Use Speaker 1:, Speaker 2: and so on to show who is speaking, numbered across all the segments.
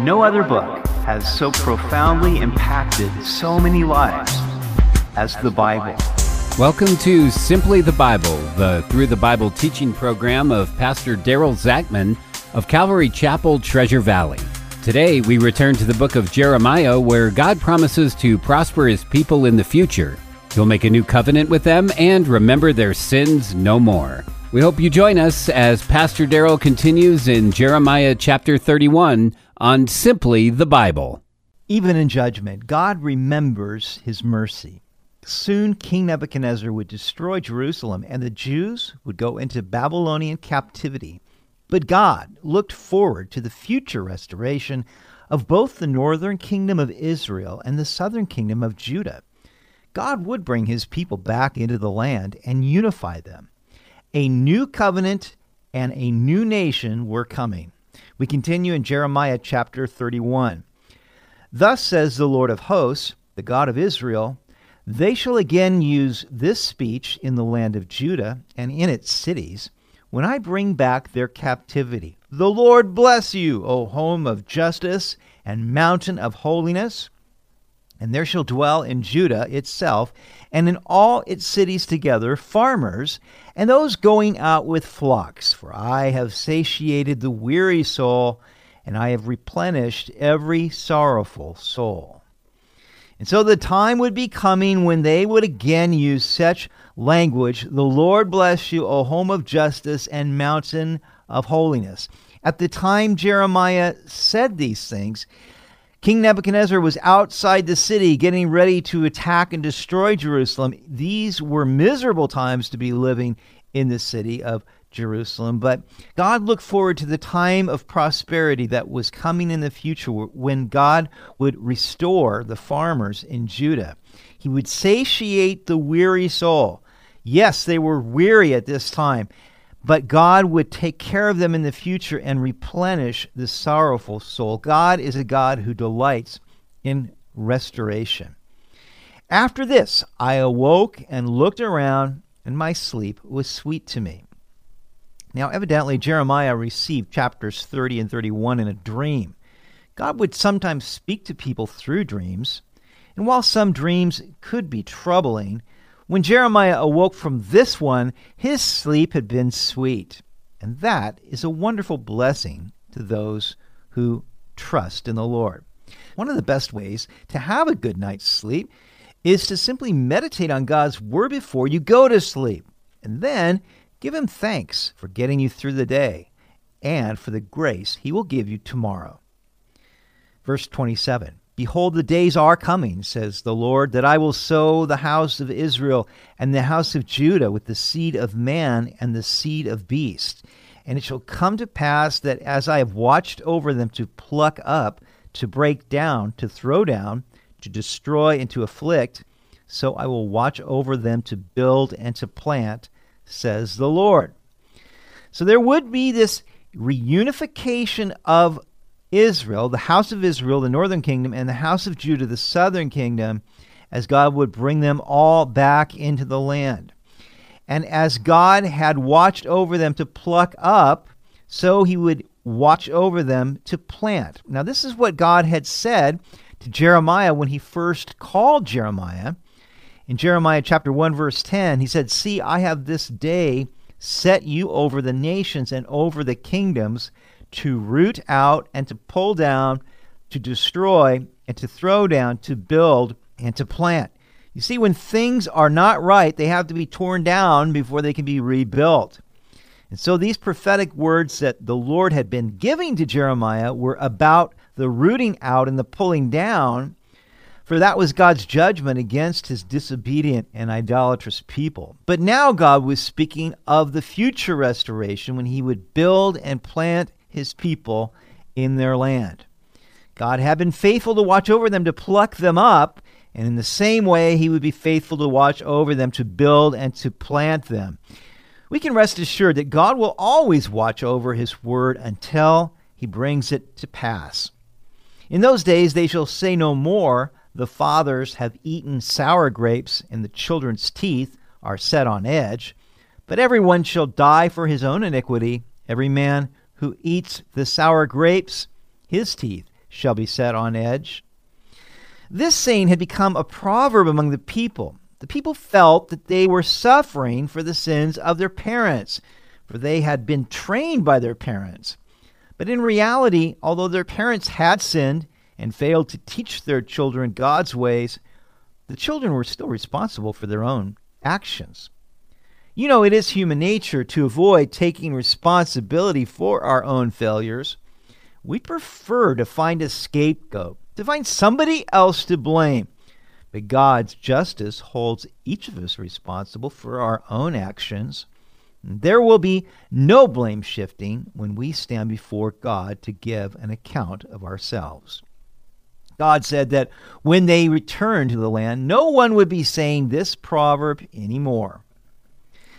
Speaker 1: No other book has so profoundly impacted so many lives as the Bible.
Speaker 2: Welcome to Simply the Bible, the Through the Bible teaching program of Pastor Daryl Zachman of Calvary Chapel, Treasure Valley. Today, we return to the book of Jeremiah, where God promises to prosper his people in the future. He'll make a new covenant with them and remember their sins no more. We hope you join us as Pastor Daryl continues in Jeremiah chapter 31 on Simply the Bible.
Speaker 3: Even in judgment, God remembers his mercy. Soon King Nebuchadnezzar would destroy Jerusalem and the Jews would go into Babylonian captivity. But God looked forward to the future restoration of both the northern kingdom of Israel and the southern kingdom of Judah. God would bring his people back into the land and unify them. A new covenant and a new nation were coming. We continue in Jeremiah chapter 31. Thus says the Lord of hosts, the God of Israel, they shall again use this speech in the land of Judah and in its cities when I bring back their captivity. The Lord bless you, O home of justice and mountain of holiness. And there shall dwell in Judah itself and in all its cities together farmers and those going out with flocks. For I have satiated the weary soul, and I have replenished every sorrowful soul. And so the time would be coming when they would again use such language The Lord bless you, O home of justice and mountain of holiness. At the time Jeremiah said these things, King Nebuchadnezzar was outside the city getting ready to attack and destroy Jerusalem. These were miserable times to be living in the city of Jerusalem. But God looked forward to the time of prosperity that was coming in the future when God would restore the farmers in Judah. He would satiate the weary soul. Yes, they were weary at this time, but God would take care of them in the future and replenish the sorrowful soul. God is a God who delights in restoration. After this, I awoke and looked around, and my sleep was sweet to me. Now, evidently, Jeremiah received chapters 30 and 31 in a dream. God would sometimes speak to people through dreams, and while some dreams could be troubling, when Jeremiah awoke from this one, his sleep had been sweet. And that is a wonderful blessing to those who trust in the Lord. One of the best ways to have a good night's sleep is to simply meditate on God's Word before you go to sleep. And then give Him thanks for getting you through the day and for the grace He will give you tomorrow. Verse 27 Behold, the days are coming, says the Lord, that I will sow the house of Israel and the house of Judah with the seed of man and the seed of beast. And it shall come to pass that as I have watched over them to pluck up, to break down, to throw down, to destroy, and to afflict, so I will watch over them to build and to plant, says the Lord. So there would be this reunification of Israel, the house of Israel, the northern kingdom, and the house of Judah, the southern kingdom, as God would bring them all back into the land. And as God had watched over them to pluck up, so he would watch over them to plant. Now, this is what God had said to Jeremiah when he first called Jeremiah. In Jeremiah chapter 1, verse 10, he said, See, I have this day set you over the nations and over the kingdoms to root out and to pull down, to destroy and to throw down, to build and to plant. You see, when things are not right, they have to be torn down before they can be rebuilt. And so these prophetic words that the Lord had been giving to Jeremiah were about the rooting out and the pulling down, for that was God's judgment against his disobedient and idolatrous people. But now God was speaking of the future restoration when he would build and plant his people in their land. God had been faithful to watch over them to pluck them up, and in the same way, he would be faithful to watch over them to build and to plant them. We can rest assured that God will always watch over his word until he brings it to pass. In those days, they shall say no more, The fathers have eaten sour grapes, and the children's teeth are set on edge. But everyone shall die for his own iniquity, every man who eats the sour grapes, his teeth shall be set on edge. This saying had become a proverb among the people. The people felt that they were suffering for the sins of their parents, for they had been trained by their parents. But in reality, although their parents had sinned and failed to teach their children God's ways, the children were still responsible for their own actions. You know, it is human nature to avoid taking responsibility for our own failures. We prefer to find a scapegoat, to find somebody else to blame. But God's justice holds each of us responsible for our own actions. There will be no blame shifting when we stand before God to give an account of ourselves. God said that when they returned to the land, no one would be saying this proverb anymore.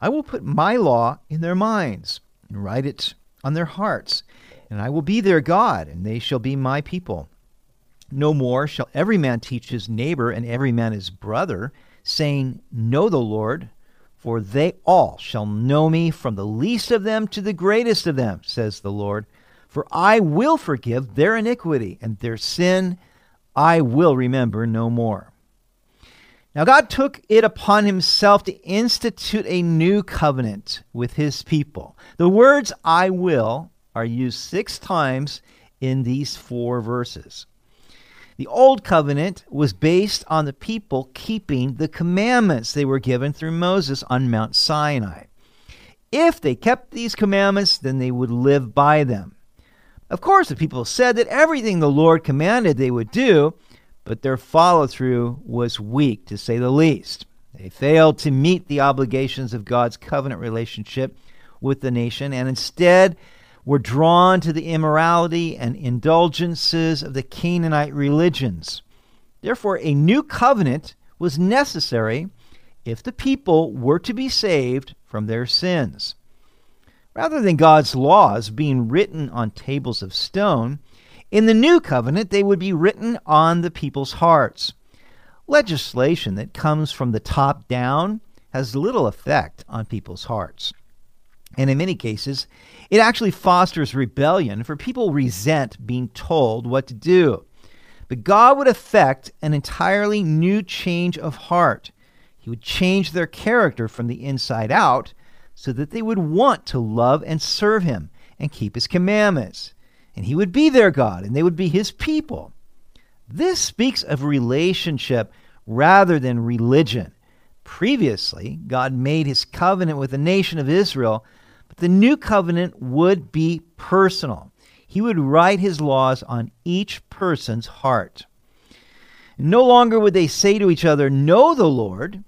Speaker 3: I will put my law in their minds and write it on their hearts, and I will be their God, and they shall be my people. No more shall every man teach his neighbor and every man his brother, saying, Know the Lord, for they all shall know me from the least of them to the greatest of them, says the Lord. For I will forgive their iniquity, and their sin I will remember no more. Now, God took it upon himself to institute a new covenant with his people. The words I will are used six times in these four verses. The old covenant was based on the people keeping the commandments they were given through Moses on Mount Sinai. If they kept these commandments, then they would live by them. Of course, the people said that everything the Lord commanded they would do, but their follow through was weak, to say the least. They failed to meet the obligations of God's covenant relationship with the nation and instead were drawn to the immorality and indulgences of the Canaanite religions. Therefore, a new covenant was necessary if the people were to be saved from their sins. Rather than God's laws being written on tables of stone, in the new covenant, they would be written on the people's hearts. Legislation that comes from the top down has little effect on people's hearts. And in many cases, it actually fosters rebellion, for people resent being told what to do. But God would effect an entirely new change of heart. He would change their character from the inside out so that they would want to love and serve Him and keep His commandments and he would be their God, and they would be his people. This speaks of relationship rather than religion. Previously, God made his covenant with the nation of Israel, but the new covenant would be personal. He would write his laws on each person's heart. No longer would they say to each other, Know the Lord,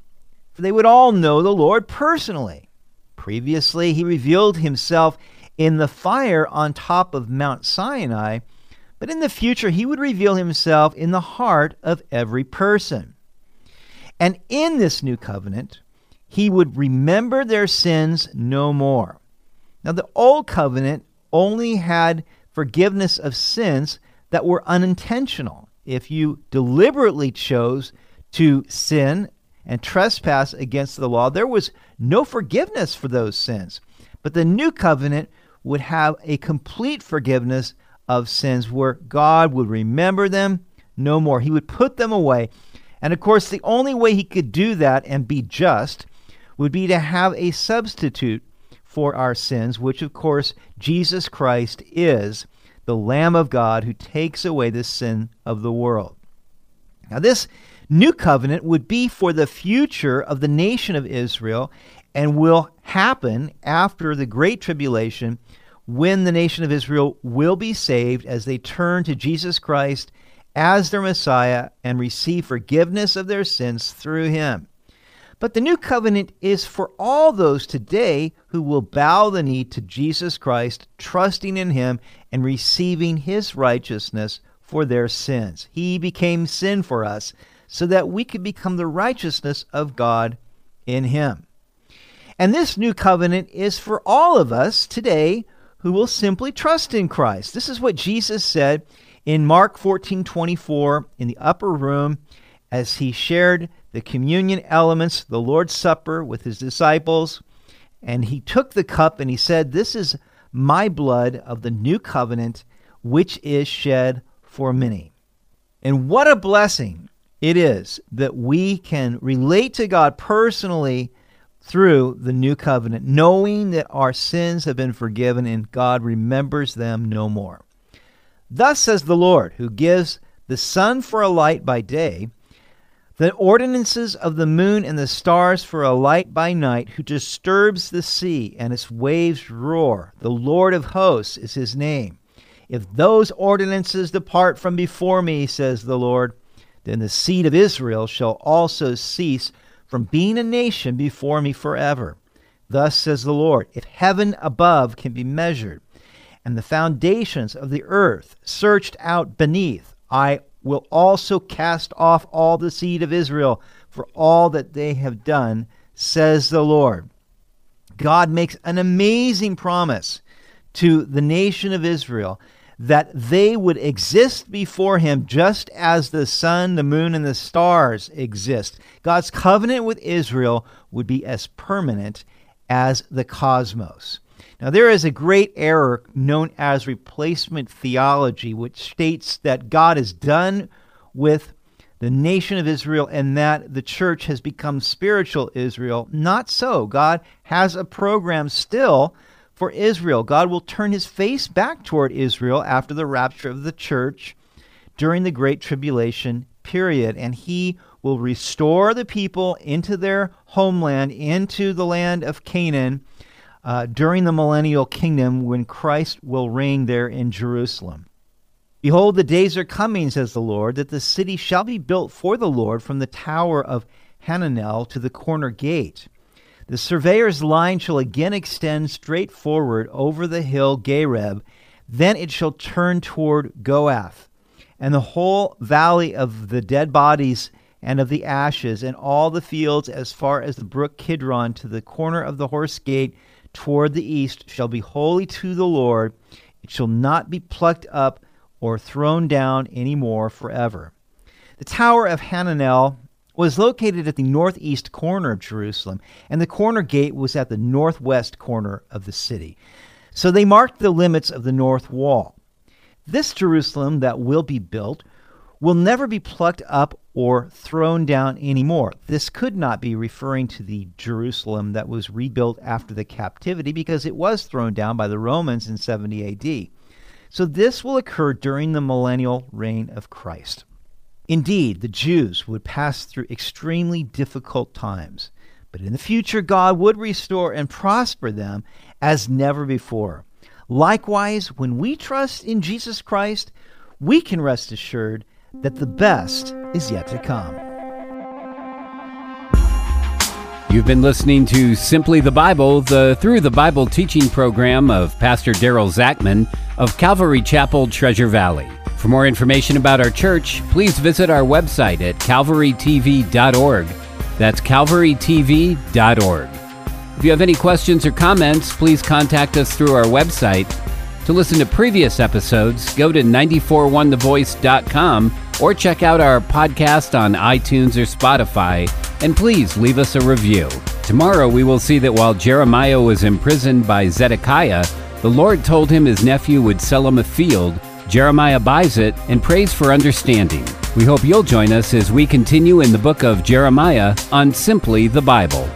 Speaker 3: for they would all know the Lord personally. Previously, he revealed himself in the fire on top of Mount Sinai, but in the future he would reveal himself in the heart of every person. And in this new covenant, he would remember their sins no more. Now, the old covenant only had forgiveness of sins that were unintentional. If you deliberately chose to sin and trespass against the law, there was no forgiveness for those sins. But the new covenant would have a complete forgiveness of sins where God would remember them no more. He would put them away. And of course, the only way he could do that and be just would be to have a substitute for our sins, which of course Jesus Christ is, the Lamb of God who takes away the sin of the world. Now, this new covenant would be for the future of the nation of Israel and will happen after the Great Tribulation when the nation of Israel will be saved as they turn to Jesus Christ as their Messiah and receive forgiveness of their sins through him. But the new covenant is for all those today who will bow the knee to Jesus Christ, trusting in him and receiving his righteousness for their sins. He became sin for us so that we could become the righteousness of God in him. And this new covenant is for all of us today who will simply trust in Christ. This is what Jesus said in Mark 14:24 in the upper room as he shared the communion elements, the Lord's Supper with his disciples, and he took the cup and he said, "This is my blood of the new covenant which is shed for many." And what a blessing it is that we can relate to God personally through the new covenant, knowing that our sins have been forgiven and God remembers them no more. Thus says the Lord, who gives the sun for a light by day, the ordinances of the moon and the stars for a light by night, who disturbs the sea and its waves roar. The Lord of hosts is his name. If those ordinances depart from before me, says the Lord, then the seed of Israel shall also cease from being a nation before me forever. Thus says the Lord If heaven above can be measured, and the foundations of the earth searched out beneath, I will also cast off all the seed of Israel for all that they have done, says the Lord. God makes an amazing promise to the nation of Israel that they would exist before him just as the sun, the moon, and the stars exist. God's covenant with Israel would be as permanent as the cosmos. Now, there is a great error known as replacement theology, which states that God is done with the nation of Israel and that the church has become spiritual Israel. Not so. God has a program still for Israel. God will turn his face back toward Israel after the rapture of the church during the Great Tribulation period, and he will restore the people into their homeland, into the land of Canaan. Uh, during the millennial kingdom, when Christ will reign there in Jerusalem. Behold, the days are coming, says the Lord, that the city shall be built for the Lord from the tower of Hananel to the corner gate. The surveyor's line shall again extend straight forward over the hill Gareb, then it shall turn toward Goath, and the whole valley of the dead bodies and of the ashes, and all the fields as far as the brook Kidron to the corner of the horse gate toward the east shall be holy to the Lord. It shall not be plucked up or thrown down any more forever. The tower of Hananel was located at the northeast corner of Jerusalem, and the corner gate was at the northwest corner of the city. So they marked the limits of the north wall. This Jerusalem that will be built will never be plucked up or thrown down anymore. This could not be referring to the Jerusalem that was rebuilt after the captivity because it was thrown down by the Romans in 70 AD. So this will occur during the millennial reign of Christ. Indeed, the Jews would pass through extremely difficult times, but in the future, God would restore and prosper them as never before. Likewise, when we trust in Jesus Christ, we can rest assured that the best is yet to come.
Speaker 2: You've been listening to Simply the Bible, the Through the Bible teaching program of Pastor Daryl Zachman of Calvary Chapel, Treasure Valley. For more information about our church, please visit our website at calvarytv.org. That's calvarytv.org. If you have any questions or comments, please contact us through our website. To listen to previous episodes, go to 941thevoice.com or check out our podcast on iTunes or Spotify, and please leave us a review. Tomorrow we will see that while Jeremiah was imprisoned by Zedekiah, the Lord told him his nephew would sell him a field Jeremiah buys it and prays for understanding. We hope you'll join us as we continue in the book of Jeremiah on Simply the Bible.